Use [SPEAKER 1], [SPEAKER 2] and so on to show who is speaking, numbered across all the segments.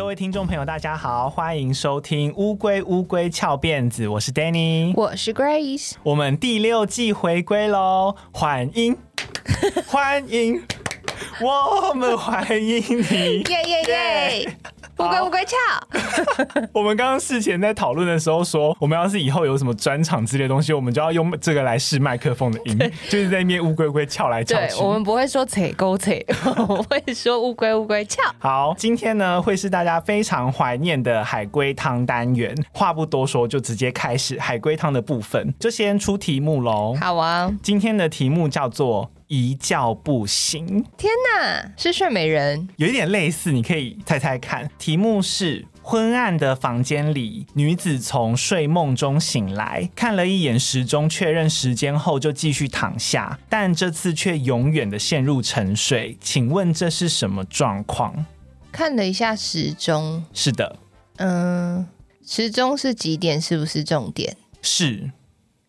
[SPEAKER 1] 各位听众朋友，大家好，欢迎收听《乌龟乌龟翘辫子》，我是 Danny，
[SPEAKER 2] 我是 Grace，
[SPEAKER 1] 我们第六季回归喽，欢迎 欢迎，我们欢迎你，
[SPEAKER 2] 耶耶耶！乌龟乌龟翘。
[SPEAKER 1] 我们刚刚事前在讨论的时候说，我们要是以后有什么专场之类的东西，我们就要用这个来试麦克风的音，就是在那边乌龟乌龟翘来翘去。
[SPEAKER 2] 对，我们不会说扯勾扯，我们会说乌龟乌龟翘。
[SPEAKER 1] 好，今天呢会是大家非常怀念的海龟汤单元。话不多说，就直接开始海龟汤的部分，就先出题目喽。
[SPEAKER 2] 好啊，
[SPEAKER 1] 今天的题目叫做。一觉不醒，
[SPEAKER 2] 天哪，是睡美人，
[SPEAKER 1] 有一点类似，你可以猜猜看。题目是：昏暗的房间里，女子从睡梦中醒来，看了一眼时钟，确认时间后就继续躺下，但这次却永远的陷入沉睡。请问这是什么状况？
[SPEAKER 2] 看了一下时钟，
[SPEAKER 1] 是的，
[SPEAKER 2] 嗯，时钟是几点？是不是重点？
[SPEAKER 1] 是，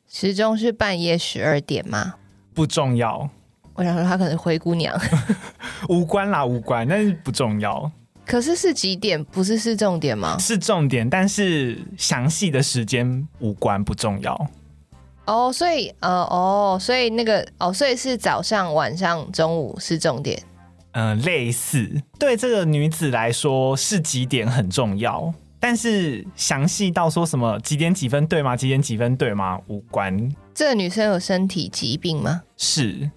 [SPEAKER 2] 时钟是半夜十二点吗？
[SPEAKER 1] 不重要。
[SPEAKER 2] 我想说，他可能灰姑娘，
[SPEAKER 1] 无关啦，无关，但是不重要。
[SPEAKER 2] 可是是几点？不是是重点吗？
[SPEAKER 1] 是重点，但是详细的时间无关，不重要。
[SPEAKER 2] 哦，所以呃，哦，所以那个哦，所以是早上、晚上、中午是重点。
[SPEAKER 1] 嗯、呃，类似。对这个女子来说，是几点很重要，但是详细到说什么几点几分对吗？几点几分对吗？无关。
[SPEAKER 2] 这个女生有身体疾病吗？
[SPEAKER 1] 是。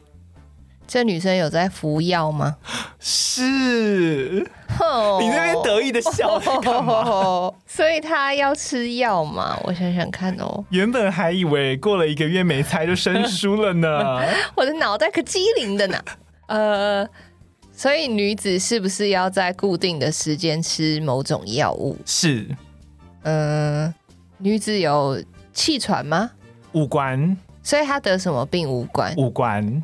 [SPEAKER 2] 这女生有在服药吗？
[SPEAKER 1] 是，oh, 你那边得意的笑干嘛？Oh,
[SPEAKER 2] 所以她要吃药嘛？我想想看哦。
[SPEAKER 1] 原本还以为过了一个月没猜就生疏了呢。
[SPEAKER 2] 我的脑袋可机灵的呢。呃，所以女子是不是要在固定的时间吃某种药物？
[SPEAKER 1] 是。
[SPEAKER 2] 嗯、呃，女子有气喘吗？
[SPEAKER 1] 无关。
[SPEAKER 2] 所以她得什么病无关？
[SPEAKER 1] 无关。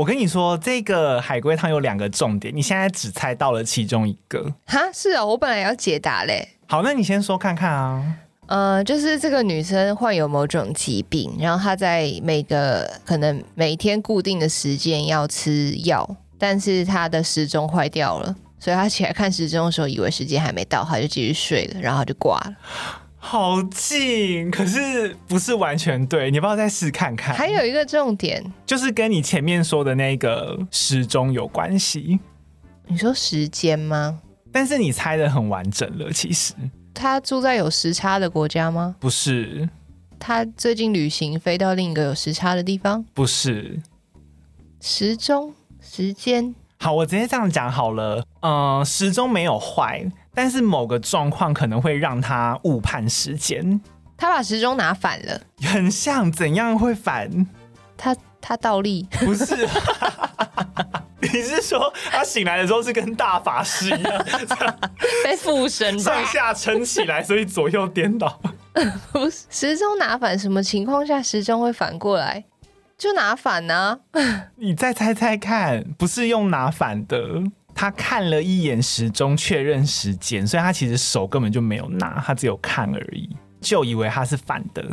[SPEAKER 1] 我跟你说，这个海龟汤有两个重点，你现在只猜到了其中一个。
[SPEAKER 2] 哈，是啊、哦，我本来要解答嘞。
[SPEAKER 1] 好，那你先说看看啊。
[SPEAKER 2] 呃，就是这个女生患有某种疾病，然后她在每个可能每天固定的时间要吃药，但是她的时钟坏掉了，所以她起来看时钟的时候，以为时间还没到，她就继续睡了，然后就挂了。
[SPEAKER 1] 好近，可是不是完全对，你要不要再试看看？
[SPEAKER 2] 还有一个重点，
[SPEAKER 1] 就是跟你前面说的那个时钟有关系。
[SPEAKER 2] 你说时间吗？
[SPEAKER 1] 但是你猜的很完整了，其实。
[SPEAKER 2] 他住在有时差的国家吗？
[SPEAKER 1] 不是。
[SPEAKER 2] 他最近旅行飞到另一个有时差的地方？
[SPEAKER 1] 不是。
[SPEAKER 2] 时钟，时间。
[SPEAKER 1] 好，我直接这样讲好了。嗯、呃，时钟没有坏。但是某个状况可能会让他误判时间，
[SPEAKER 2] 他把时钟拿反了，
[SPEAKER 1] 很像怎样会反？
[SPEAKER 2] 他他倒立？
[SPEAKER 1] 不是，你是说他醒来的时候是跟大法师一样
[SPEAKER 2] 被附身，
[SPEAKER 1] 上下撑起来，所以左右颠倒？
[SPEAKER 2] 不是，时钟拿反，什么情况下时钟会反过来？就拿反呢、啊？
[SPEAKER 1] 你再猜猜看，不是用拿反的。他看了一眼时钟，确认时间，所以他其实手根本就没有拿，他只有看而已，就以为他是反的。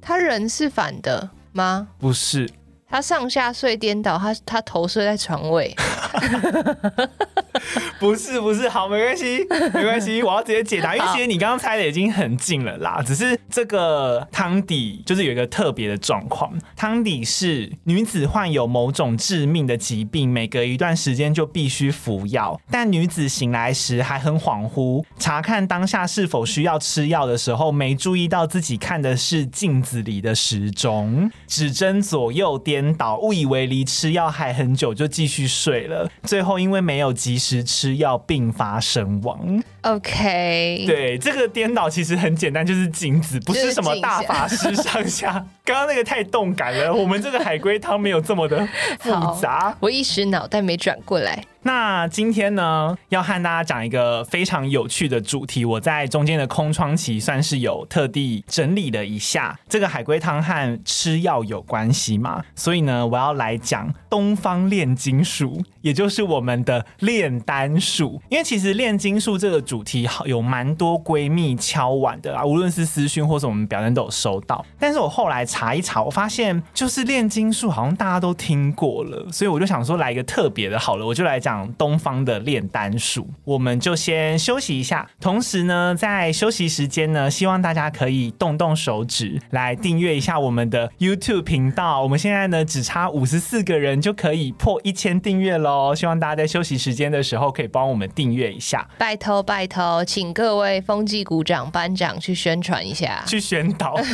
[SPEAKER 2] 他人是反的吗？
[SPEAKER 1] 不是。
[SPEAKER 2] 他上下睡颠倒，他他头睡在床尾，
[SPEAKER 1] 不是不是，好，没关系没关系，我要直接解答，因为其实你刚刚猜的已经很近了啦，只是这个汤底就是有一个特别的状况，汤底是女子患有某种致命的疾病，每隔一段时间就必须服药，但女子醒来时还很恍惚，查看当下是否需要吃药的时候，没注意到自己看的是镜子里的时钟，指针左右颠。颠倒，误以为离吃药还很久，就继续睡了。最后因为没有及时吃药，病发身亡。
[SPEAKER 2] OK，
[SPEAKER 1] 对，这个颠倒其实很简单，就是镜子，不是什么大法师上下。刚刚那个太动感了，我们这个海龟汤没有这么的复杂。
[SPEAKER 2] 我一时脑袋没转过来。
[SPEAKER 1] 那今天呢，要和大家讲一个非常有趣的主题。我在中间的空窗期算是有特地整理了一下，这个海龟汤和吃药有关系嘛？所以呢，我要来讲东方炼金术，也就是我们的炼丹术。因为其实炼金术这个主题好有蛮多闺蜜敲碗的啊，无论是私讯或是我们表单都有收到。但是我后来查一查，我发现就是炼金术好像大家都听过了，所以我就想说来一个特别的，好了，我就来讲。享东方的炼丹术，我们就先休息一下。同时呢，在休息时间呢，希望大家可以动动手指来订阅一下我们的 YouTube 频道。我们现在呢，只差五十四个人就可以破一千订阅喽。希望大家在休息时间的时候可以帮我们订阅一下，
[SPEAKER 2] 拜托拜托，请各位风纪股长班长去宣传一下，
[SPEAKER 1] 去宣导。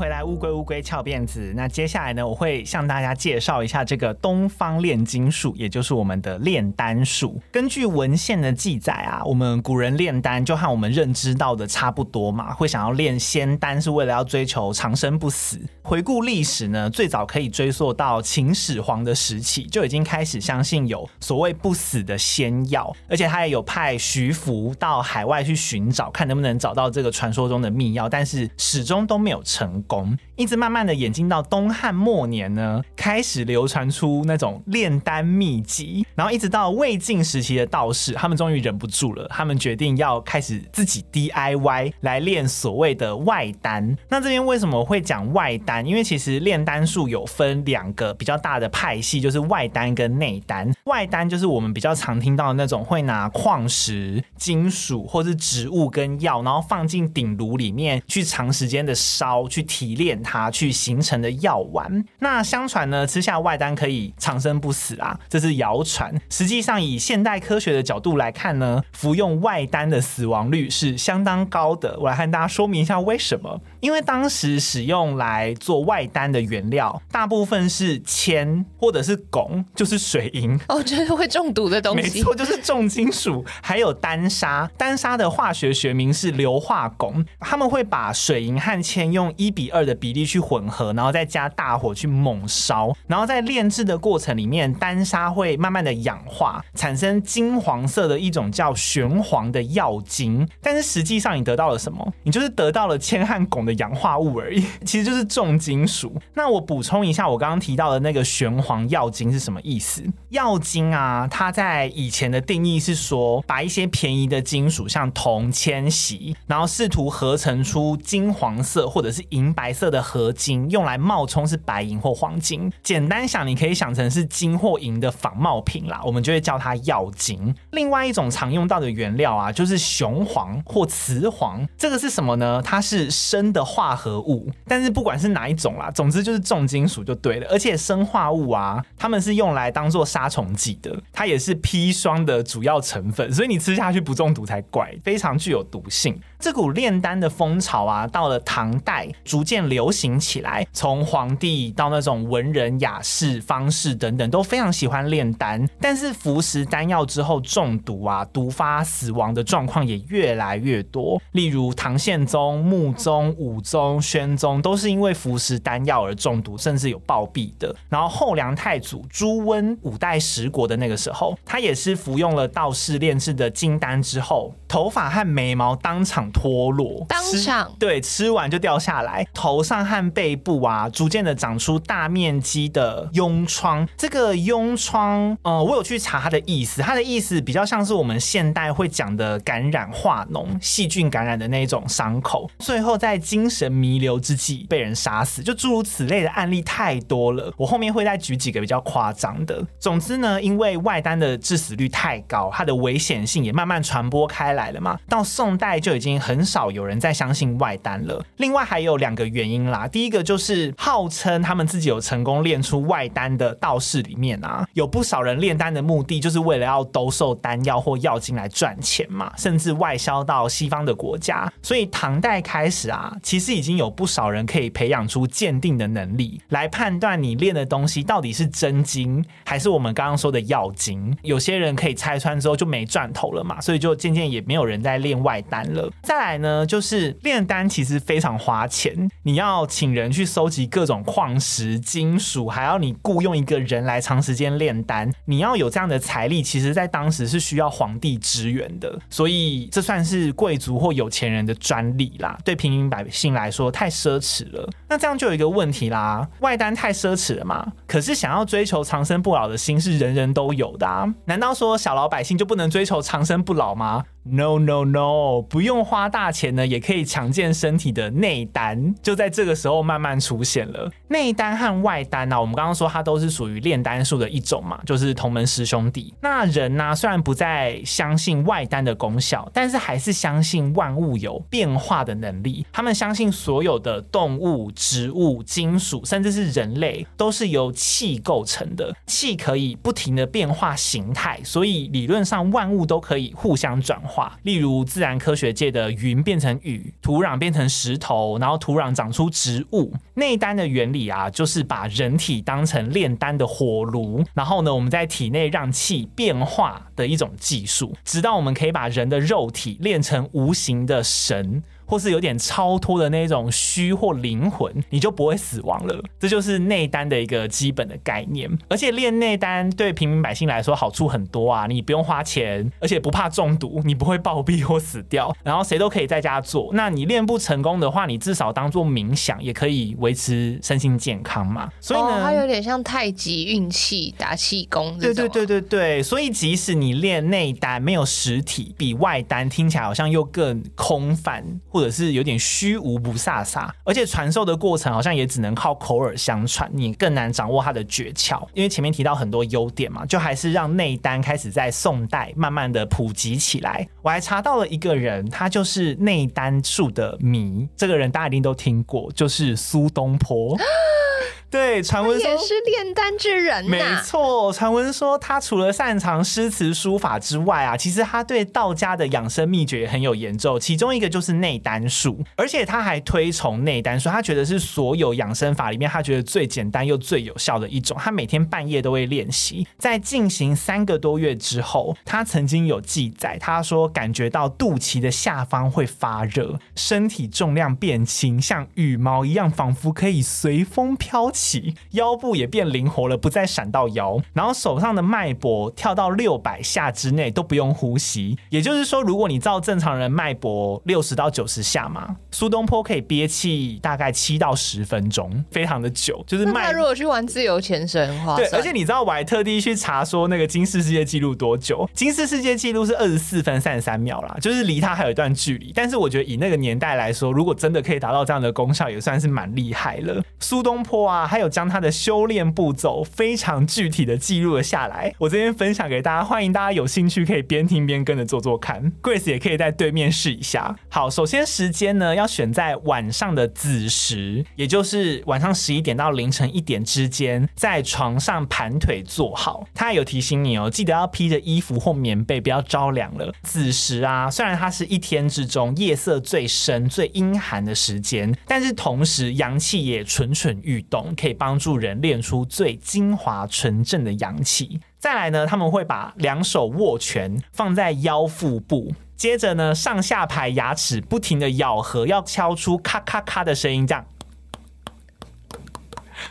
[SPEAKER 1] 回来乌龟乌龟翘辫子，那接下来呢，我会向大家介绍一下这个东方炼金术，也就是我们的炼丹术。根据文献的记载啊，我们古人炼丹就和我们认知到的差不多嘛，会想要炼仙丹是为了要追求长生不死。回顾历史呢，最早可以追溯到秦始皇的时期，就已经开始相信有所谓不死的仙药，而且他也有派徐福到海外去寻找，看能不能找到这个传说中的秘药，但是始终都没有成功。一直慢慢的演进到东汉末年呢，开始流传出那种炼丹秘籍，然后一直到魏晋时期的道士，他们终于忍不住了，他们决定要开始自己 DIY 来炼所谓的外丹。那这边为什么会讲外丹？因为其实炼丹术有分两个比较大的派系，就是外丹跟内丹。外丹就是我们比较常听到的那种，会拿矿石、金属或是植物跟药，然后放进鼎炉里面去长时间的烧，去提炼炼它去形成的药丸。那相传呢，吃下外丹可以长生不死啊，这是谣传。实际上，以现代科学的角度来看呢，服用外丹的死亡率是相当高的。我来和大家说明一下为什么。因为当时使用来做外丹的原料，大部分是铅或者是汞，就是水银。
[SPEAKER 2] 哦，就是会中毒的东西。
[SPEAKER 1] 没错，就是重金属。还有丹砂，丹砂的化学学名是硫化汞。他们会把水银和铅用一比二的的比例去混合，然后再加大火去猛烧，然后在炼制的过程里面，丹砂会慢慢的氧化，产生金黄色的一种叫玄黄的药精。但是实际上你得到了什么？你就是得到了铅和汞的。氧化物而已，其实就是重金属。那我补充一下，我刚刚提到的那个玄黄药精是什么意思？药精啊，它在以前的定义是说，把一些便宜的金属，像铜、铅、锡，然后试图合成出金黄色或者是银白色色的合金，用来冒充是白银或黄金。简单想，你可以想成是金或银的仿冒品啦，我们就会叫它药金。另外一种常用到的原料啊，就是雄黄或雌黄，这个是什么呢？它是砷的。化合物，但是不管是哪一种啦，总之就是重金属就对了。而且砷化物啊，它们是用来当做杀虫剂的，它也是砒霜的主要成分，所以你吃下去不中毒才怪，非常具有毒性。这股炼丹的风潮啊，到了唐代逐渐流行起来，从皇帝到那种文人雅士、方士等等，都非常喜欢炼丹。但是服食丹药之后中毒啊，毒发死亡的状况也越来越多。例如唐宪宗、穆宗、武宗、宣宗都是因为服食丹药而中毒，甚至有暴毙的。然后后梁太祖朱温五代十国的那个时候，他也是服用了道士炼制的金丹之后，头发和眉毛当场。脱落，
[SPEAKER 2] 当场
[SPEAKER 1] 对，吃完就掉下来，头上和背部啊，逐渐的长出大面积的痈疮。这个痈疮，呃，我有去查它的意思，它的意思比较像是我们现代会讲的感染化脓、细菌感染的那种伤口，最后在精神弥留之际被人杀死，就诸如此类的案例太多了。我后面会再举几个比较夸张的。总之呢，因为外单的致死率太高，它的危险性也慢慢传播开来来了嘛，到宋代就已经。很少有人再相信外丹了。另外还有两个原因啦，第一个就是号称他们自己有成功炼出外丹的道士里面啊，有不少人炼丹的目的就是为了要兜售丹药或药精来赚钱嘛，甚至外销到西方的国家。所以唐代开始啊，其实已经有不少人可以培养出鉴定的能力，来判断你炼的东西到底是真金还是我们刚刚说的药精。有些人可以拆穿之后就没赚头了嘛，所以就渐渐也没有人在炼外丹了。再来呢，就是炼丹其实非常花钱，你要请人去收集各种矿石、金属，还要你雇佣一个人来长时间炼丹，你要有这样的财力，其实在当时是需要皇帝支援的，所以这算是贵族或有钱人的专利啦，对平民百姓来说太奢侈了。那这样就有一个问题啦，外丹太奢侈了嘛？可是想要追求长生不老的心是人人都有的啊，难道说小老百姓就不能追求长生不老吗？No no no，不用花大钱呢，也可以强健身体的内丹，就在这个时候慢慢出现了。内丹和外丹呢、啊，我们刚刚说它都是属于炼丹术的一种嘛，就是同门师兄弟。那人呢、虽然不再相信外丹的功效，但是还是相信万物有变化的能力。他们相信所有的动物、植物、金属，甚至是人类，都是由气构成的。气可以不停的变化形态，所以理论上万物都可以互相转化。化例如自然科学界的云变成雨，土壤变成石头，然后土壤长出植物。内丹的原理啊，就是把人体当成炼丹的火炉，然后呢，我们在体内让气变化的一种技术，直到我们可以把人的肉体炼成无形的神。或是有点超脱的那种虚或灵魂，你就不会死亡了。这就是内丹的一个基本的概念。而且练内丹对平民百姓来说好处很多啊，你不用花钱，而且不怕中毒，你不会暴毙或死掉，然后谁都可以在家做。那你练不成功的话，你至少当做冥想，也可以维持身心健康嘛。所以呢，
[SPEAKER 2] 哦、它有点像太极运气、打气功。
[SPEAKER 1] 对对对对对。所以即使你练内丹没有实体，比外丹听起来好像又更空泛。或者是有点虚无不飒飒，而且传授的过程好像也只能靠口耳相传，你更难掌握它的诀窍。因为前面提到很多优点嘛，就还是让内丹开始在宋代慢慢的普及起来。我还查到了一个人，他就是内丹术的迷，这个人大家一定都听过，就是苏东坡。对，传闻说
[SPEAKER 2] 也是炼丹之人。
[SPEAKER 1] 没错，传闻说他除了擅长诗词书法之外啊，其实他对道家的养生秘诀也很有研究。其中一个就是内丹术，而且他还推崇内丹术，他觉得是所有养生法里面他觉得最简单又最有效的一种。他每天半夜都会练习，在进行三个多月之后，他曾经有记载，他说感觉到肚脐的下方会发热，身体重量变轻，像羽毛一样，仿佛可以随风飘起。起腰部也变灵活了，不再闪到腰，然后手上的脉搏跳到六百下之内都不用呼吸，也就是说，如果你照正常人脉搏六十到九十下嘛，苏东坡可以憋气大概七到十分钟，非常的久。就是脉，
[SPEAKER 2] 那如果去玩自由潜水的话，
[SPEAKER 1] 对，而且你知道我还特地去查说那个金氏世界纪录多久？金氏世界纪录是二十四分三十三秒啦，就是离他还有一段距离。但是我觉得以那个年代来说，如果真的可以达到这样的功效，也算是蛮厉害了。苏东坡啊。还有将他的修炼步骤非常具体的记录了下来，我这边分享给大家，欢迎大家有兴趣可以边听边跟着做做看。Grace 也可以在对面试一下。好，首先时间呢要选在晚上的子时，也就是晚上十一点到凌晨一点之间，在床上盘腿坐好。他还有提醒你哦，记得要披着衣服或棉被，不要着凉了。子时啊，虽然它是一天之中夜色最深、最阴寒的时间，但是同时阳气也蠢蠢欲动。可以帮助人练出最精华纯正的阳气。再来呢，他们会把两手握拳放在腰腹部，接着呢，上下排牙齿不停的咬合，要敲出咔咔咔的声音，这样。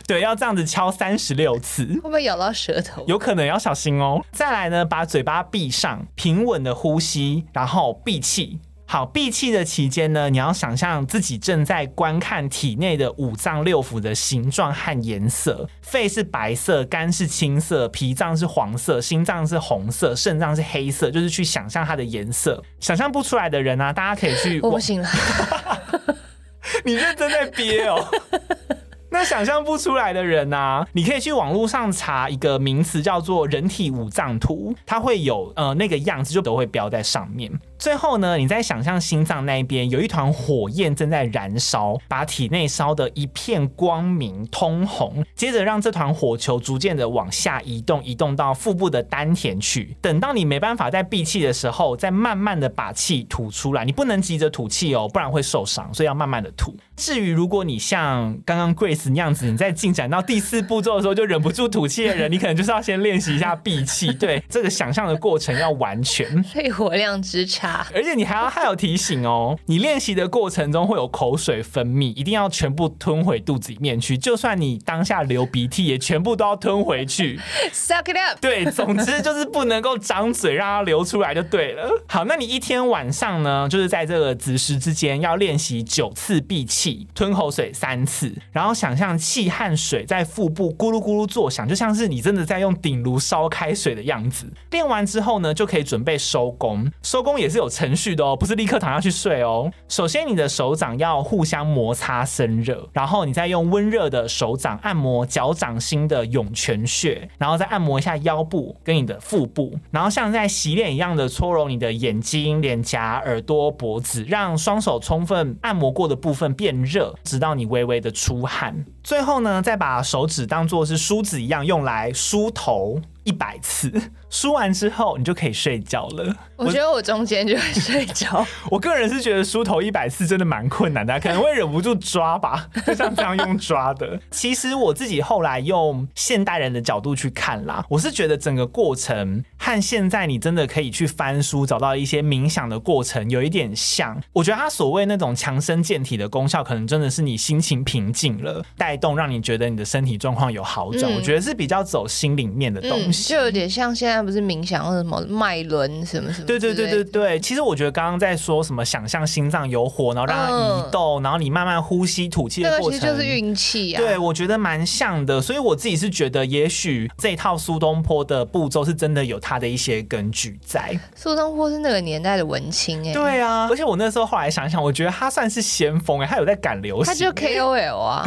[SPEAKER 1] 对，要这样子敲三十六次，
[SPEAKER 2] 会不会咬到舌头？
[SPEAKER 1] 有可能，要小心哦。再来呢，把嘴巴闭上，平稳的呼吸，然后闭气。好，闭气的期间呢，你要想象自己正在观看体内的五脏六腑的形状和颜色。肺是白色，肝是青色，脾脏是黄色，心脏是红色，肾脏是黑色，就是去想象它的颜色。想象不出来的人呢、啊，大家可以去。
[SPEAKER 2] 我不行了，
[SPEAKER 1] 你认真在憋哦。那想象不出来的人呢、你可以去网络上查一个名词，叫做人体五脏图，它会有呃那个样子，就都会标在上面。最后呢，你再想象心脏那一边有一团火焰正在燃烧，把体内烧得一片光明通红。接着让这团火球逐渐的往下移动，移动到腹部的丹田去。等到你没办法再闭气的时候，再慢慢的把气吐出来。你不能急着吐气哦，不然会受伤，所以要慢慢的吐。至于如果你像刚刚 Grace。那样子，你在进展到第四步骤的时候就忍不住吐气的人，你可能就是要先练习一下闭气。对，这个想象的过程要完全。
[SPEAKER 2] 肺活量之差，
[SPEAKER 1] 而且你还要还有提醒哦，你练习的过程中会有口水分泌，一定要全部吞回肚子里面去。就算你当下流鼻涕，也全部都要吞回去。
[SPEAKER 2] Suck it up。
[SPEAKER 1] 对，总之就是不能够张嘴让它流出来就对了。好，那你一天晚上呢，就是在这个子时之间要练习九次闭气，吞口水三次，然后想象气和水在腹部咕噜咕噜作响，就像是你真的在用顶炉烧开水的样子。练完之后呢，就可以准备收工。收工也是有程序的哦，不是立刻躺下去睡哦。首先，你的手掌要互相摩擦生热，然后你再用温热的手掌按摩脚掌心的涌泉穴，然后再按摩一下腰部跟你的腹部，然后像在洗脸一样的搓揉你的眼睛、脸颊、耳朵、脖子，让双手充分按摩过的部分变热，直到你微微的出汗。最后呢，再把手指当做是梳子一样用来梳头。一百次 梳完之后，你就可以睡觉了。
[SPEAKER 2] 我觉得我中间就会睡觉。
[SPEAKER 1] 我个人是觉得梳头一百次真的蛮困难的，可能会忍不住抓吧，就像这样用抓的。其实我自己后来用现代人的角度去看啦，我是觉得整个过程和现在你真的可以去翻书找到一些冥想的过程有一点像。我觉得它所谓那种强身健体的功效，可能真的是你心情平静了，带动让你觉得你的身体状况有好转。嗯、我觉得是比较走心里面的东西。
[SPEAKER 2] 就有点像现在不是冥想或者什么脉轮什么什么？
[SPEAKER 1] 对对对对对。其实我觉得刚刚在说什么想象心脏有火，然后让它移动，嗯、然后你慢慢呼吸吐气的过程，
[SPEAKER 2] 其实就是运气啊。
[SPEAKER 1] 对，我觉得蛮像的。所以我自己是觉得，也许这套苏东坡的步骤是真的有它的一些根据在。
[SPEAKER 2] 苏东坡是那个年代的文青哎。
[SPEAKER 1] 对啊，而且我那时候后来想想，我觉得他算是先锋哎，他有在赶流行。
[SPEAKER 2] 他就 KOL 啊。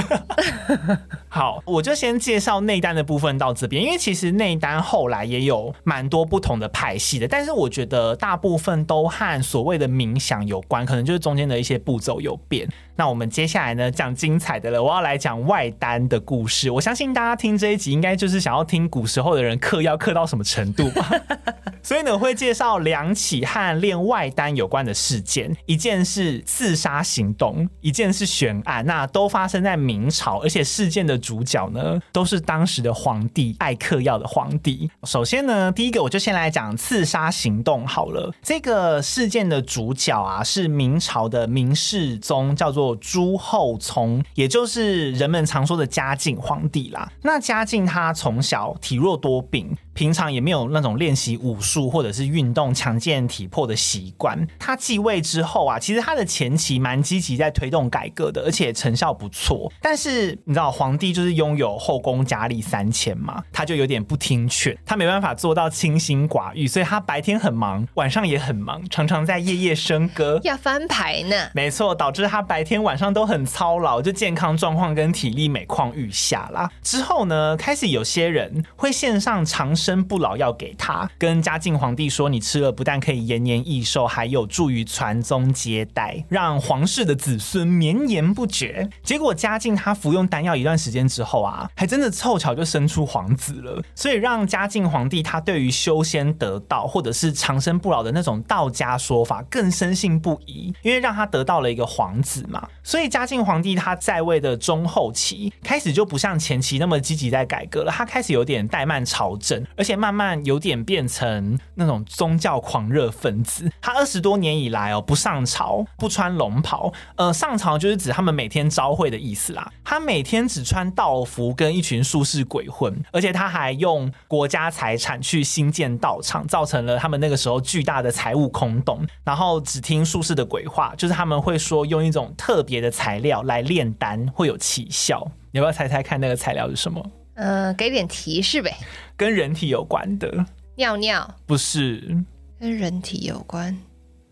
[SPEAKER 1] 好，我就先介绍内丹的部分到这边，因为其实内丹后来也有蛮多不同的派系的，但是我觉得大部分都和所谓的冥想有关，可能就是中间的一些步骤有变。那我们接下来呢，讲精彩的了，我要来讲外丹的故事。我相信大家听这一集，应该就是想要听古时候的人嗑药嗑到什么程度吧。所以呢，我会介绍两起和练外丹有关的事件，一件是刺杀行动，一件是悬案。那都发生在明朝，而且事件的主角呢，都是当时的皇帝，爱嗑药的皇。第一首先呢，第一个我就先来讲刺杀行动好了。这个事件的主角啊，是明朝的明世宗，叫做朱厚熜，也就是人们常说的嘉靖皇帝啦。那嘉靖他从小体弱多病。平常也没有那种练习武术或者是运动强健体魄的习惯。他继位之后啊，其实他的前期蛮积极在推动改革的，而且成效不错。但是你知道，皇帝就是拥有后宫佳丽三千嘛，他就有点不听劝，他没办法做到清心寡欲，所以他白天很忙，晚上也很忙，常常在夜夜笙歌，
[SPEAKER 2] 要翻牌呢。
[SPEAKER 1] 没错，导致他白天晚上都很操劳，就健康状况跟体力每况愈下啦。之后呢，开始有些人会献上长生不老药给他，跟嘉靖皇帝说：“你吃了不但可以延年益寿，还有助于传宗接代，让皇室的子孙绵延不绝。”结果嘉靖他服用丹药一段时间之后啊，还真的凑巧就生出皇子了。所以让嘉靖皇帝他对于修仙得道或者是长生不老的那种道家说法更深信不疑，因为让他得到了一个皇子嘛。所以嘉靖皇帝他在位的中后期开始就不像前期那么积极在改革了，他开始有点怠慢朝政，而且慢。慢有点变成那种宗教狂热分子。他二十多年以来哦，不上朝，不穿龙袍。呃，上朝就是指他们每天朝会的意思啦。他每天只穿道服，跟一群术士鬼混，而且他还用国家财产去兴建道场，造成了他们那个时候巨大的财务空洞。然后只听术士的鬼话，就是他们会说用一种特别的材料来炼丹会有奇效。你要不要猜猜看那个材料是什么？
[SPEAKER 2] 嗯、呃，给点提示呗。
[SPEAKER 1] 跟人体有关的。
[SPEAKER 2] 尿尿。
[SPEAKER 1] 不是，
[SPEAKER 2] 跟人体有关，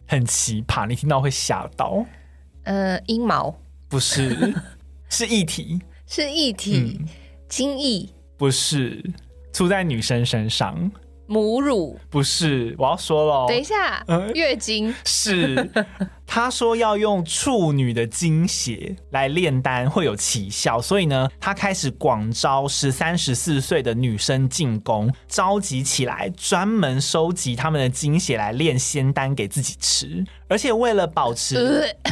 [SPEAKER 1] 很奇葩，你听到会吓到。
[SPEAKER 2] 呃，阴毛。
[SPEAKER 1] 不是，是液体，
[SPEAKER 2] 是液体，嗯、精液。
[SPEAKER 1] 不是，出在女生身上。
[SPEAKER 2] 母乳
[SPEAKER 1] 不是，我要说了。
[SPEAKER 2] 等一下，月经
[SPEAKER 1] 是。他说要用处女的精血来炼丹会有奇效，所以呢，他开始广招十三、十四岁的女生进宫，召集起来，专门收集他们的精血来炼仙丹给自己吃。而且为了保持，呃，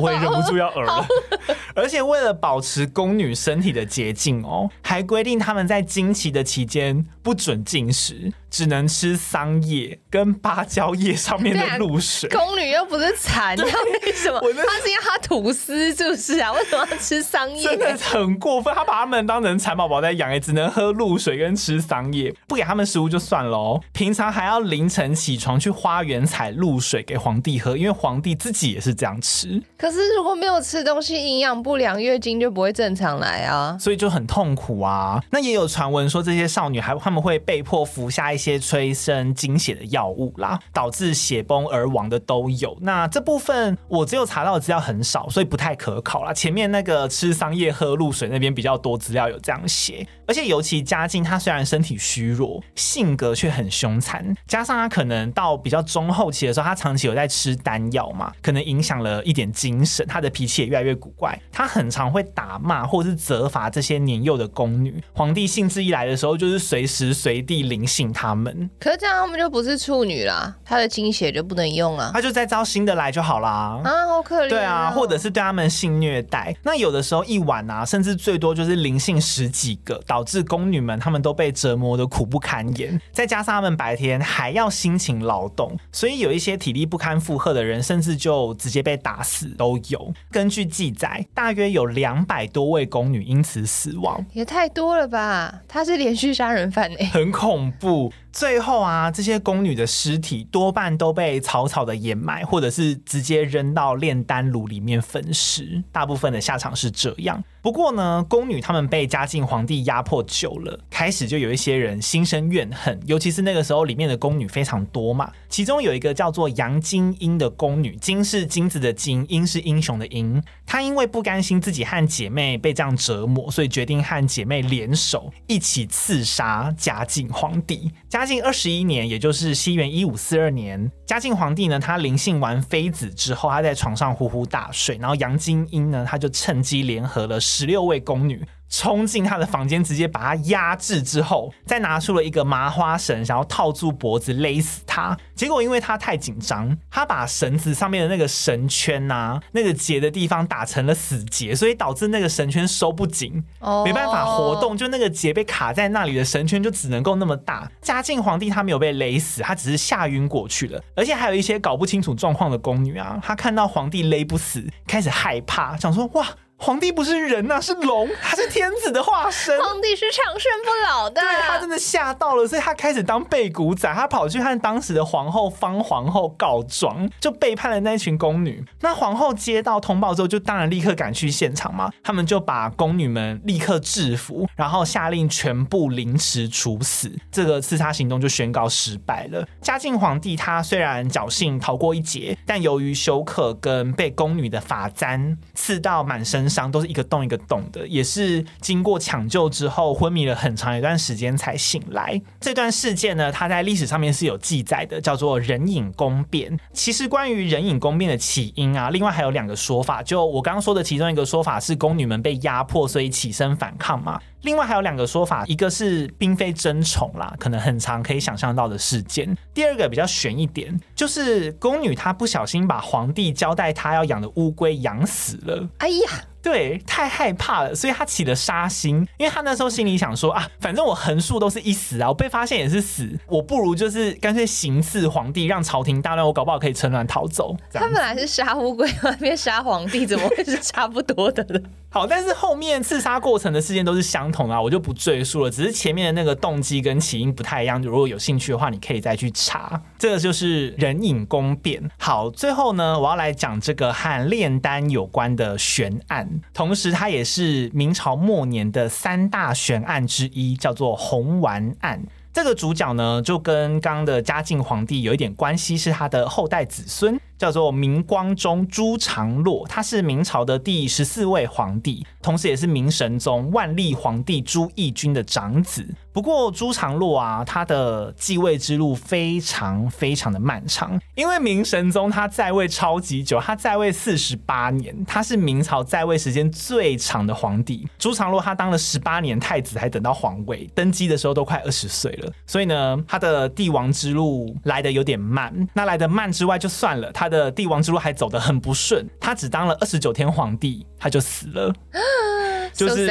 [SPEAKER 1] 我也忍不住要呕了。而且为了保持宫女身体的洁净哦，还规定他们在经期的期间不准进食。只能吃桑叶跟芭蕉叶上面的露水。
[SPEAKER 2] 宫女又不是蚕，那为什么？她是因为她吐丝，是不是啊？为什么要吃桑叶？
[SPEAKER 1] 真的很过分，她把他们当成蚕宝宝在养，也只能喝露水跟吃桑叶，不给他们食物就算了哦，平常还要凌晨起床去花园采露水给皇帝喝，因为皇帝自己也是这样吃。
[SPEAKER 2] 可是如果没有吃东西，营养不良，月经就不会正常来啊，
[SPEAKER 1] 所以就很痛苦啊。那也有传闻说，这些少女还他们会被迫服下一些。些催生经血的药物啦，导致血崩而亡的都有。那这部分我只有查到的资料很少，所以不太可考啦。前面那个吃桑叶喝露水那边比较多资料有这样写，而且尤其嘉靖他虽然身体虚弱，性格却很凶残，加上他可能到比较中后期的时候，他长期有在吃丹药嘛，可能影响了一点精神，他的脾气也越来越古怪。他很常会打骂或是责罚这些年幼的宫女。皇帝兴致一来的时候，就是随时随地临幸他们。
[SPEAKER 2] 可是这样他们就不是处女啦，他的精血就不能用了，
[SPEAKER 1] 他就再招新的来就好啦。
[SPEAKER 2] 啊，好可怜喔。
[SPEAKER 1] 对啊，或者是对他们性虐待。那有的时候一晚啊，甚至最多就是临幸十几个，导致宫女们他们都被折磨的苦不堪言。再加上他们白天还要辛勤劳动，所以有一些体力不堪负荷的人，甚至就直接被打死都有。根据记载，大约有两百多位宫女因此死亡，
[SPEAKER 2] 也太多了吧？他是连续杀人犯哎，
[SPEAKER 1] 很恐怖。最后啊，这些宫女的尸体多半都被草草的掩埋，或者是直接扔到炼丹炉里面焚尸。大部分的下场是这样。不过呢，宫女她们被嘉靖皇帝压迫久了，开始就有一些人心生怨恨。尤其是那个时候，里面的宫女非常多嘛。其中有一个叫做杨金英的宫女，金是金子的金，英是英雄的英。她因为不甘心自己和姐妹被这样折磨，所以决定和姐妹联手一起刺杀嘉靖皇帝。嘉靖二十一年，也就是西元一五四二年，嘉靖皇帝呢，他临幸完妃子之后，他在床上呼呼大睡，然后杨金英呢，他就趁机联合了。十六位宫女冲进他的房间，直接把他压制之后，再拿出了一个麻花绳，想要套住脖子勒死他。结果因为他太紧张，他把绳子上面的那个绳圈呐、啊，那个结的地方打成了死结，所以导致那个绳圈收不紧，没办法活动，就那个结被卡在那里的绳圈就只能够那么大。嘉靖皇帝他没有被勒死，他只是吓晕过去了。而且还有一些搞不清楚状况的宫女啊，她看到皇帝勒不死，开始害怕，想说哇。皇帝不是人呐、啊，是龙，他是天子的化身。
[SPEAKER 2] 皇帝是长生不老的。
[SPEAKER 1] 对，他真的吓到了，所以他开始当背骨仔，他跑去和当时的皇后方皇后告状，就背叛了那一群宫女。那皇后接到通报之后，就当然立刻赶去现场嘛。他们就把宫女们立刻制服，然后下令全部凌迟处死。这个刺杀行动就宣告失败了。嘉靖皇帝他虽然侥幸逃过一劫，但由于休克跟被宫女的发簪刺到满身。伤都是一个洞一个洞的，也是经过抢救之后昏迷了很长一段时间才醒来。这段事件呢，它在历史上面是有记载的，叫做人影宫变。其实关于人影宫变的起因啊，另外还有两个说法。就我刚刚说的其中一个说法是宫女们被压迫，所以起身反抗嘛。另外还有两个说法，一个是并非争宠啦，可能很常可以想象到的事件。第二个比较悬一点，就是宫女她不小心把皇帝交代她要养的乌龟养死了。
[SPEAKER 2] 哎呀！
[SPEAKER 1] 对，太害怕了，所以他起了杀心，因为他那时候心里想说啊，反正我横竖都是一死啊，我被发现也是死，我不如就是干脆行刺皇帝，让朝廷大乱，我搞不好可以趁乱逃走。
[SPEAKER 2] 他本来是杀乌龟，那边杀皇帝，怎么会是差不多的呢？
[SPEAKER 1] 好，但是后面刺杀过程的事件都是相同啊，我就不赘述了，只是前面的那个动机跟起因不太一样。如果有兴趣的话，你可以再去查。这个就是人影宫变。好，最后呢，我要来讲这个和炼丹有关的悬案。同时，它也是明朝末年的三大悬案之一，叫做红丸案。这个主角呢，就跟刚刚的嘉靖皇帝有一点关系，是他的后代子孙。叫做明光宗朱常洛，他是明朝的第十四位皇帝，同时也是明神宗万历皇帝朱翊钧的长子。不过朱常洛啊，他的继位之路非常非常的漫长，因为明神宗他在位超级久，他在位四十八年，他是明朝在位时间最长的皇帝。朱常洛他当了十八年太子，还等到皇位，登基的时候都快二十岁了，所以呢，他的帝王之路来的有点慢。那来的慢之外就算了，他。他的帝王之路还走得很不顺，他只当了二十九天皇帝，他就死了。就是.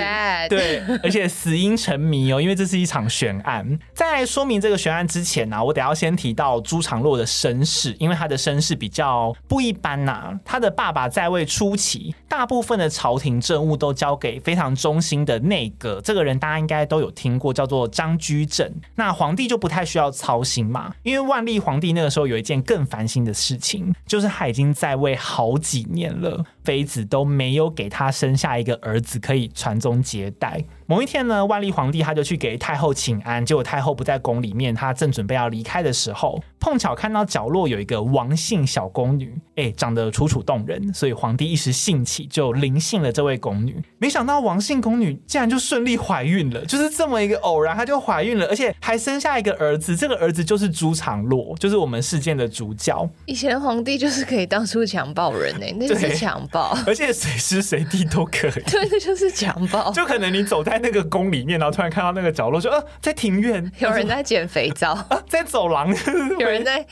[SPEAKER 1] 对，而且死因成谜哦，因为这是一场悬案。在说明这个悬案之前呢、啊，我得要先提到朱常洛的身世，因为他的身世比较不一般呐、啊。他的爸爸在位初期，大部分的朝廷政务都交给非常忠心的内阁，这个人大家应该都有听过，叫做张居正。那皇帝就不太需要操心嘛，因为万历皇帝那个时候有一件更烦心的事情，就是他已经在位好几年了。妃子都没有给他生下一个儿子可以传宗接代。某一天呢，万历皇帝他就去给太后请安，结果太后不在宫里面，他正准备要离开的时候，碰巧看到角落有一个王姓小宫女，哎，长得楚楚动人，所以皇帝一时兴起就临幸了这位宫女。没想到王姓宫女竟然就顺利怀孕了，就是这么一个偶然，她就怀孕了，而且还生下一个儿子。这个儿子就是朱常洛，就是我们事件的主角。
[SPEAKER 2] 以前皇帝就是可以当出强暴人呢，那就是强暴，
[SPEAKER 1] 而且随时随地都可以。
[SPEAKER 2] 对，那就是强暴，
[SPEAKER 1] 就可能你走在。在那个宫里面，然后突然看到那个角落，说：“呃，在庭院，
[SPEAKER 2] 有人在捡肥皂，
[SPEAKER 1] 啊，在走廊，
[SPEAKER 2] 有人在，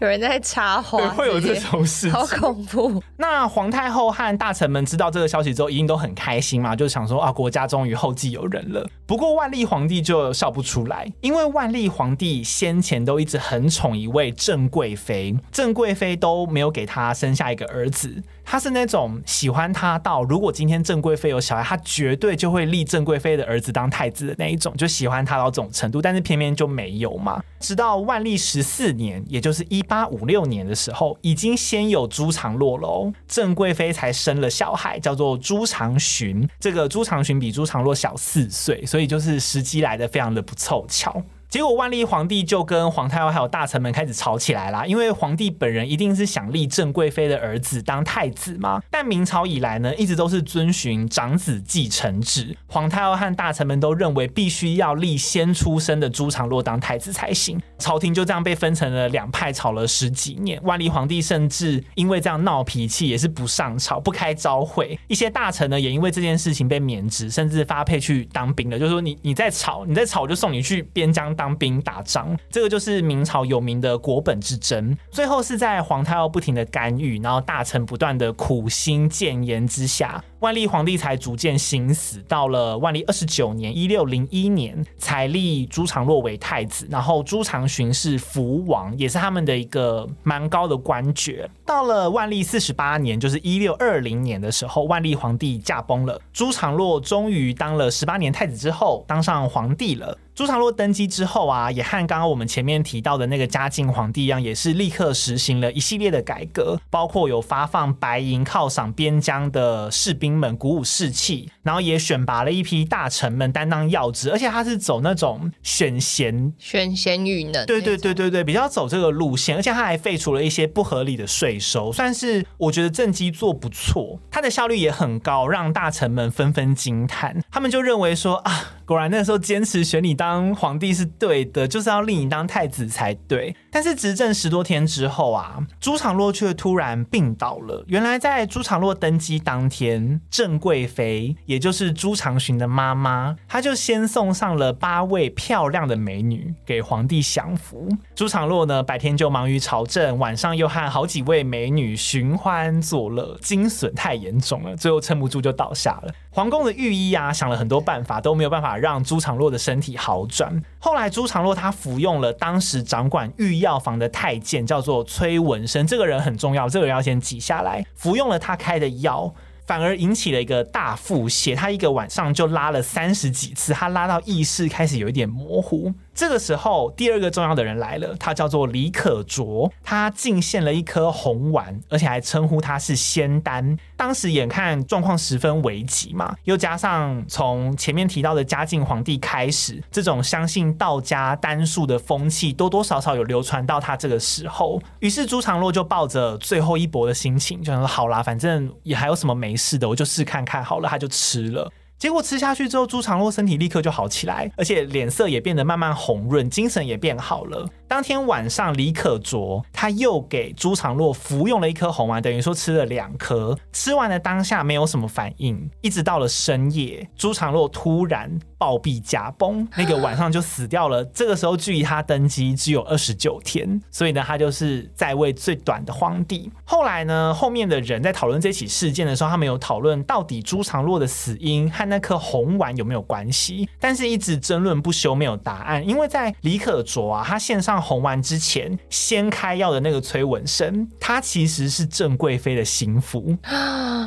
[SPEAKER 2] 有人在插花，
[SPEAKER 1] 会有这种事，
[SPEAKER 2] 好恐怖。”
[SPEAKER 1] 那皇太后和大臣们知道这个消息之后，一定都很开心嘛，就想说：“啊，国家终于后继有人了。”不过万历皇帝就笑不出来，因为万历皇帝先前都一直很宠一位郑贵妃，郑贵妃都没有给他生下一个儿子。他是那种喜欢他到，如果今天郑贵妃有小孩，他绝对就会立郑贵妃的儿子当太子的那一种，就喜欢他到这种程度。但是偏偏就没有嘛。直到万历十四年，也就是一八五六年的时候，已经先有朱常洛了，郑贵妃才生了小孩，叫做朱常洵。这个朱常洵比朱常洛小四岁，所以就是时机来的非常的不凑巧。结果万历皇帝就跟皇太后还有大臣们开始吵起来啦，因为皇帝本人一定是想立郑贵妃的儿子当太子嘛。但明朝以来呢，一直都是遵循长子继承制，皇太后和大臣们都认为必须要立先出生的朱常洛当太子才行。朝廷就这样被分成了两派，吵了十几年。万历皇帝甚至因为这样闹脾气，也是不上朝、不开朝会。一些大臣呢，也因为这件事情被免职，甚至发配去当兵了。就是说你，你你在吵，你在吵，我就送你去边疆。当兵打仗，这个就是明朝有名的国本之争。最后是在皇太后不停的干预，然后大臣不断的苦心谏言之下，万历皇帝才逐渐行死。到了万历二十九年（一六零一年），才立朱常洛为太子，然后朱常洵是福王，也是他们的一个蛮高的官爵。到了万历四十八年，就是一六二零年的时候，万历皇帝驾崩了，朱常洛终于当了十八年太子之后，当上皇帝了。朱常洛登基之后啊，也和刚刚我们前面提到的那个嘉靖皇帝一样，也是立刻实行了一系列的改革，包括有发放白银犒赏边疆的士兵们，鼓舞士气，然后也选拔了一批大臣们担当要职，而且他是走那种选贤
[SPEAKER 2] 选贤与能，
[SPEAKER 1] 对对对对对，比较走这个路线，而且他还废除了一些不合理的税收，算是我觉得政绩做不错，他的效率也很高，让大臣们纷纷惊叹，他们就认为说啊。果然那时候坚持选你当皇帝是对的，就是要立你当太子才对。但是执政十多天之后啊，朱常洛却突然病倒了。原来在朱常洛登基当天，郑贵妃也也就是朱长洵的妈妈，她就先送上了八位漂亮的美女给皇帝享福。朱常洛呢，白天就忙于朝政，晚上又和好几位美女寻欢作乐，精损太严重了，最后撑不住就倒下了。皇宫的御医啊，想了很多办法，都没有办法让朱常洛的身体好转。后来朱常洛他服用了当时掌管御药房的太监，叫做崔文生，这个人很重要，这个人要先记下来。服用了他开的药，反而引起了一个大腹泻，他一个晚上就拉了三十几次，他拉到意识开始有一点模糊。这个时候，第二个重要的人来了，他叫做李可灼，他进献了一颗红丸，而且还称呼他是仙丹。当时眼看状况十分危急嘛，又加上从前面提到的嘉靖皇帝开始，这种相信道家丹术的风气多多少少有流传到他这个时候。于是朱常洛就抱着最后一搏的心情，就想说好啦，反正也还有什么没事的，我就试看看好了，他就吃了。结果吃下去之后，朱长洛身体立刻就好起来，而且脸色也变得慢慢红润，精神也变好了。当天晚上，李可灼他又给朱常洛服用了一颗红丸，等于说吃了两颗。吃完的当下没有什么反应，一直到了深夜，朱常洛突然暴毙驾崩，那个晚上就死掉了。这个时候距离他登基只有二十九天，所以呢，他就是在位最短的皇帝。后来呢，后面的人在讨论这起事件的时候，他们有讨论到底朱常洛的死因和那颗红丸有没有关系，但是一直争论不休，没有答案。因为在李可灼啊，他献上红丸之前，先开药的那个崔文生，他其实是郑贵妃的心腹。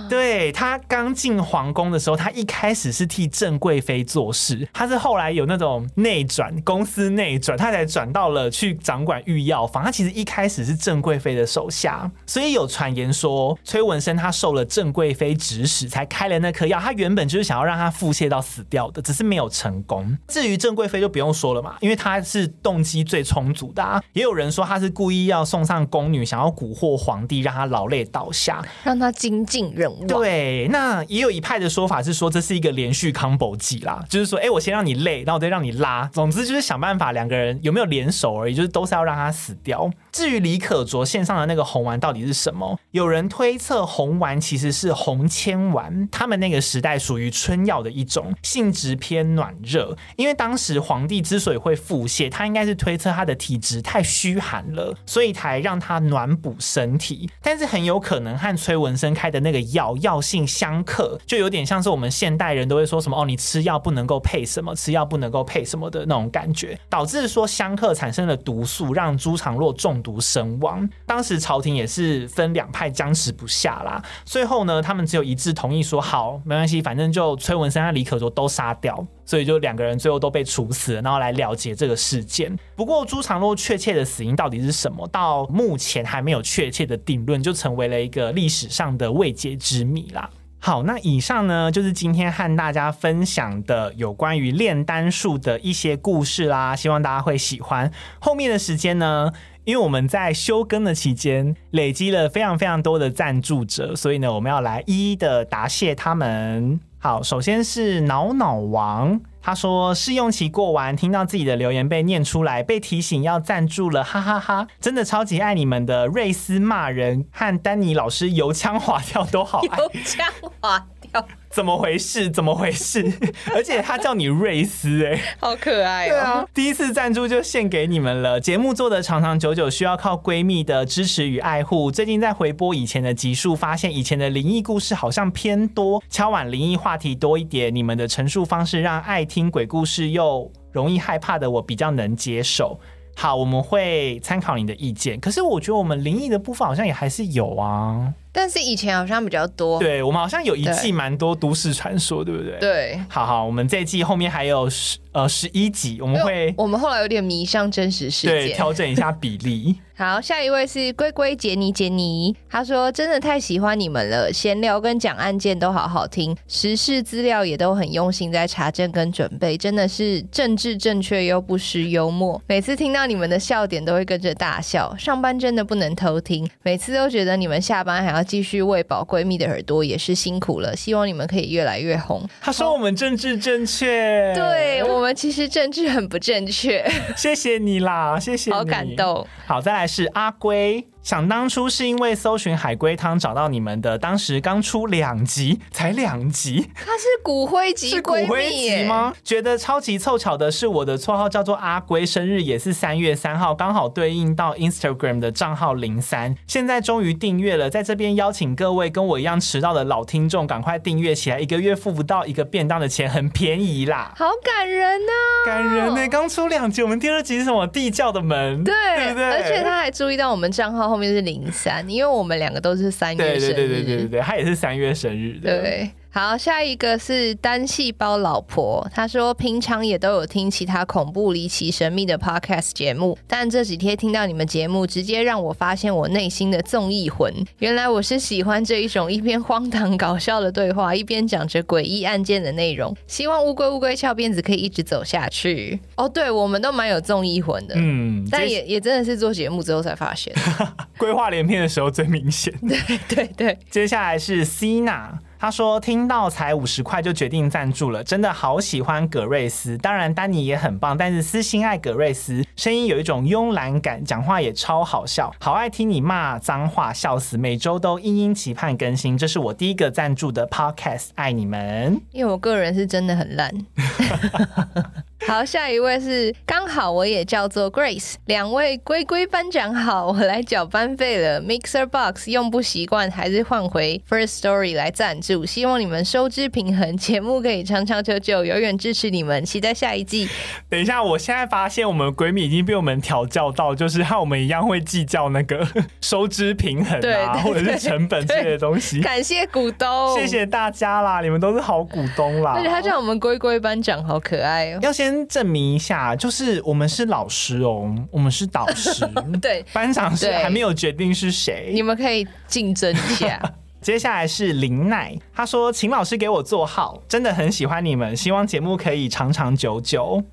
[SPEAKER 1] 对，他刚进皇宫的时候，他一开始是替郑贵妃做事，他是后来有那种内转，公司内转，他才转到了去掌管御药房。他其实一开始是郑贵妃的手下，所以有传言说崔文生他受了郑贵妃指使才开了那颗药，他原本就是想要让他腹泻到死掉的，只是没有成功。至于郑贵妃就不用说了嘛，因为他是动机最充足的啊。也有人说他是故意要送上宫女，想要蛊惑皇帝，让他劳累倒下，
[SPEAKER 2] 让他精尽人亡。
[SPEAKER 1] 对，那也有一派的说法是说这是一个连续 combo 计啦，就是说，哎，我先让你累，然后我再让你拉，总之就是想办法两个人有没有联手而已，就是都是要让他死掉。至于李可灼献上的那个红丸到底是什么？有人推测红丸其实是红铅丸，他们那个时代属于春药的一种，性质偏暖热。因为当时皇帝之所以会腹泻，他应该是推测他的体体质太虚寒了，所以才让他暖补身体。但是很有可能和崔文生开的那个药药性相克，就有点像是我们现代人都会说什么哦，你吃药不能够配什么，吃药不能够配什么的那种感觉，导致说相克产生了毒素，让朱常洛中毒身亡。当时朝廷也是分两派僵持不下啦，最后呢，他们只有一致同意说好，没关系，反正就崔文生和李可灼都杀掉。所以就两个人最后都被处死了，然后来了结这个事件。不过朱常洛确切的死因到底是什么，到目前还没有确切的定论，就成为了一个历史上的未解之谜啦。好，那以上呢就是今天和大家分享的有关于炼丹术的一些故事啦，希望大家会喜欢。后面的时间呢，因为我们在休更的期间累积了非常非常多的赞助者，所以呢，我们要来一一的答谢他们。好，首先是脑脑王，他说试用期过完，听到自己的留言被念出来，被提醒要赞助了，哈哈哈，真的超级爱你们的瑞斯骂人和丹尼老师油腔滑调都好爱，
[SPEAKER 2] 油腔滑调。
[SPEAKER 1] 怎么回事？怎么回事？而且他叫你瑞斯，哎，
[SPEAKER 2] 好可爱哦！
[SPEAKER 1] 对啊，第一次赞助就献给你们了。节目做的长长久久，需要靠闺蜜的支持与爱护。最近在回播以前的集数，发现以前的灵异故事好像偏多，敲碗灵异话题多一点。你们的陈述方式让爱听鬼故事又容易害怕的我比较能接受。好，我们会参考你的意见。可是我觉得我们灵异的部分好像也还是有啊。
[SPEAKER 2] 但是以前好像比较多，
[SPEAKER 1] 对，我们好像有一季蛮多都市传说，对不对？
[SPEAKER 2] 对，
[SPEAKER 1] 好好，我们这一季后面还有十呃十一集，我们会
[SPEAKER 2] 我们后来有点迷上真实事件，
[SPEAKER 1] 对，调整一下比例。
[SPEAKER 2] 好，下一位是龟龟杰尼杰尼，他说真的太喜欢你们了，闲聊跟讲案件都好好听，时事资料也都很用心在查证跟准备，真的是政治正确又不失幽默。每次听到你们的笑点都会跟着大笑，上班真的不能偷听，每次都觉得你们下班还要继续喂饱闺蜜的耳朵，也是辛苦了。希望你们可以越来越红。
[SPEAKER 1] 他说我们政治正确，
[SPEAKER 2] 对我们其实政治很不正确。
[SPEAKER 1] 谢谢你啦，谢谢你，
[SPEAKER 2] 好感动。
[SPEAKER 1] 好，再来。还是阿龟。想当初是因为搜寻海龟汤找到你们的，当时刚出两集，才两集。
[SPEAKER 2] 它是骨灰级，是骨灰级吗？
[SPEAKER 1] 觉得超级凑巧的是，我的绰号叫做阿龟，生日也是三月三号，刚好对应到 Instagram 的账号零三。现在终于订阅了，在这边邀请各位跟我一样迟到的老听众，赶快订阅起来，一个月付不到一个便当的钱，很便宜啦。
[SPEAKER 2] 好感人呢、啊，
[SPEAKER 1] 感人呢、欸。刚出两集，我们第二集是什么？地窖的门，
[SPEAKER 2] 对，
[SPEAKER 1] 对不对？
[SPEAKER 2] 而且他还注意到我们账号。后面是零三，因为我们两个都是三月生日，
[SPEAKER 1] 对对对对对对，他也是三月生日的，
[SPEAKER 2] 对。好，下一个是单细胞老婆。她说平常也都有听其他恐怖、离奇、神秘的 podcast 节目，但这几天听到你们节目，直接让我发现我内心的综艺魂。原来我是喜欢这一种一边荒唐搞笑的对话，一边讲着诡异案件的内容。希望乌龟乌龟翘辫子可以一直走下去。哦，对，我们都蛮有综艺魂的，嗯，但也也真的是做节目之后才发现，
[SPEAKER 1] 规划连篇的时候最明显。
[SPEAKER 2] 对对对，
[SPEAKER 1] 接下来是 Cina。他说听到才五十块就决定赞助了，真的好喜欢葛瑞斯。当然丹尼也很棒，但是私心爱葛瑞斯，声音有一种慵懒感，讲话也超好笑，好爱听你骂脏话，笑死！每周都殷殷期盼更新，这是我第一个赞助的 Podcast，爱你们。
[SPEAKER 2] 因为我个人是真的很烂。好，下一位是刚好我也叫做 Grace，两位龟龟班长好，我来缴班费了。Mixer Box 用不习惯，还是换回 First Story 来赞助，希望你们收支平衡，节目可以长长久久，永远支持你们，期待下一季。
[SPEAKER 1] 等一下，我现在发现我们闺蜜已经被我们调教到，就是和我们一样会计较那个 收支平衡啊，或者是成本这些东西。
[SPEAKER 2] 感谢股东，
[SPEAKER 1] 谢谢大家啦，你们都是好股东啦。
[SPEAKER 2] 而且他叫我们龟龟班长，好可爱哦。
[SPEAKER 1] 要先。先证明一下，就是我们是老师哦，我们是导师，
[SPEAKER 2] 对，
[SPEAKER 1] 班长是还没有决定是谁，
[SPEAKER 2] 你们可以竞争一下。
[SPEAKER 1] 接下来是林奈，他说，请老师给我做号，真的很喜欢你们，希望节目可以长长久久。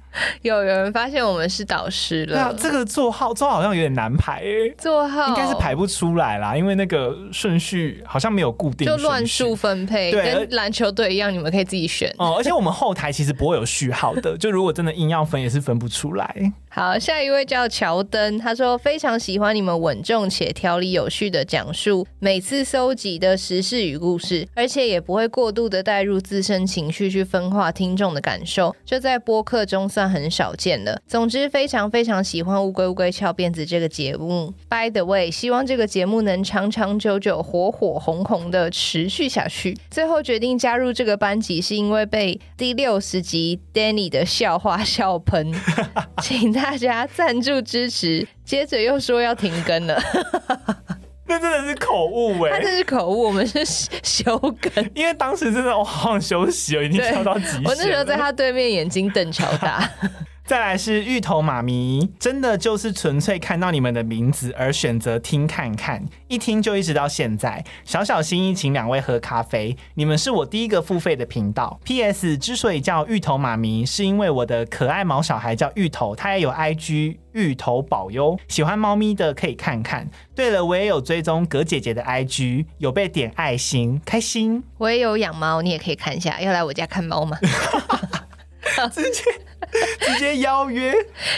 [SPEAKER 2] 有 有人发现我们是导师了。对啊，
[SPEAKER 1] 这个座号座号好像有点难排诶。
[SPEAKER 2] 座号应
[SPEAKER 1] 该是排不出来啦，因为那个顺序好像没有固定，
[SPEAKER 2] 就乱数分配，对，跟篮球队一样，你们可以自己选。
[SPEAKER 1] 哦，而且我们后台其实不会有序号的，就如果真的硬要分，也是分不出来。
[SPEAKER 2] 好，下一位叫乔登，他说非常喜欢你们稳重且条理有序的讲述每次搜集的时事与故事，而且也不会过度的带入自身情绪去分化听众的感受，就在播客中算很少见了。总之，非常非常喜欢乌龟乌龟翘辫子这个节目。By the way，希望这个节目能长长久久、火火红红的持续下去。最后决定加入这个班级，是因为被第六十集 Danny 的笑话笑喷，请大家赞助支持。接着又说要停更了。
[SPEAKER 1] 那真的是口误 哎、欸，
[SPEAKER 2] 他这是口误，我们是修梗，
[SPEAKER 1] 因为当时真的我好想休息哦，已经跳到极限。
[SPEAKER 2] 我那时候在他对面，眼睛瞪超大。
[SPEAKER 1] 再来是芋头妈咪，真的就是纯粹看到你们的名字而选择听看看，一听就一直到现在。小小心意，请两位喝咖啡。你们是我第一个付费的频道。P.S. 之所以叫芋头妈咪，是因为我的可爱毛小孩叫芋头，他也有 I.G. 芋头宝哟。喜欢猫咪的可以看看。对了，我也有追踪葛姐姐的 I.G. 有被点爱心，开心。
[SPEAKER 2] 我也有养猫，你也可以看一下。要来我家看猫吗？
[SPEAKER 1] 直接 直接邀约，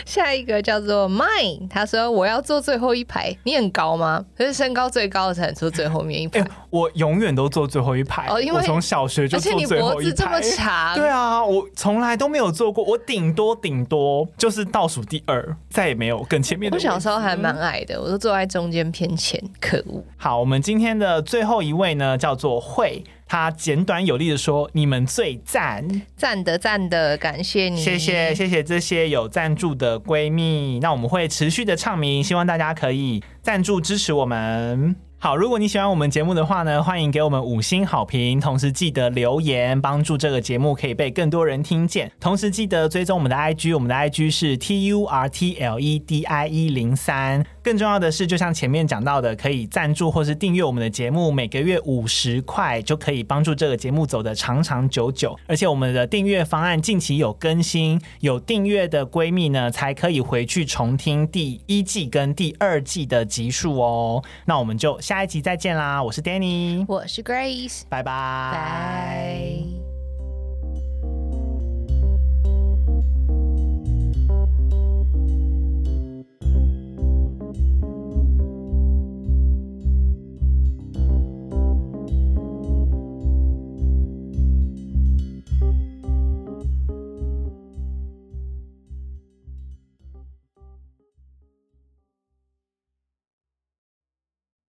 [SPEAKER 2] 下一个叫做 Mine，他说我要坐最后一排，你很高吗？可是身高最高的才能坐最后面一排。欸、
[SPEAKER 1] 我永远都坐最后一排，哦，因为我从小学就坐最后一排。
[SPEAKER 2] 这么长，
[SPEAKER 1] 对啊，我从来都没有坐过，我顶多顶多就是倒数第二，再也没有更前面的。
[SPEAKER 2] 我小时候还蛮矮的，我都坐在中间偏前，可恶。
[SPEAKER 1] 好，我们今天的最后一位呢，叫做慧。他简短有力的说：“你们最赞，
[SPEAKER 2] 赞的赞的，感谢你，
[SPEAKER 1] 谢谢谢谢这些有赞助的闺蜜。那我们会持续的唱名，希望大家可以赞助支持我们。”好，如果你喜欢我们节目的话呢，欢迎给我们五星好评，同时记得留言，帮助这个节目可以被更多人听见。同时记得追踪我们的 IG，我们的 IG 是 T U R T L E D I 一零三。更重要的是，就像前面讲到的，可以赞助或是订阅我们的节目，每个月五十块就可以帮助这个节目走得长长久久。而且我们的订阅方案近期有更新，有订阅的闺蜜呢，才可以回去重听第一季跟第二季的集数哦。那我们就。下一集再见啦！我是 Danny，
[SPEAKER 2] 我是 Grace，
[SPEAKER 1] 拜拜。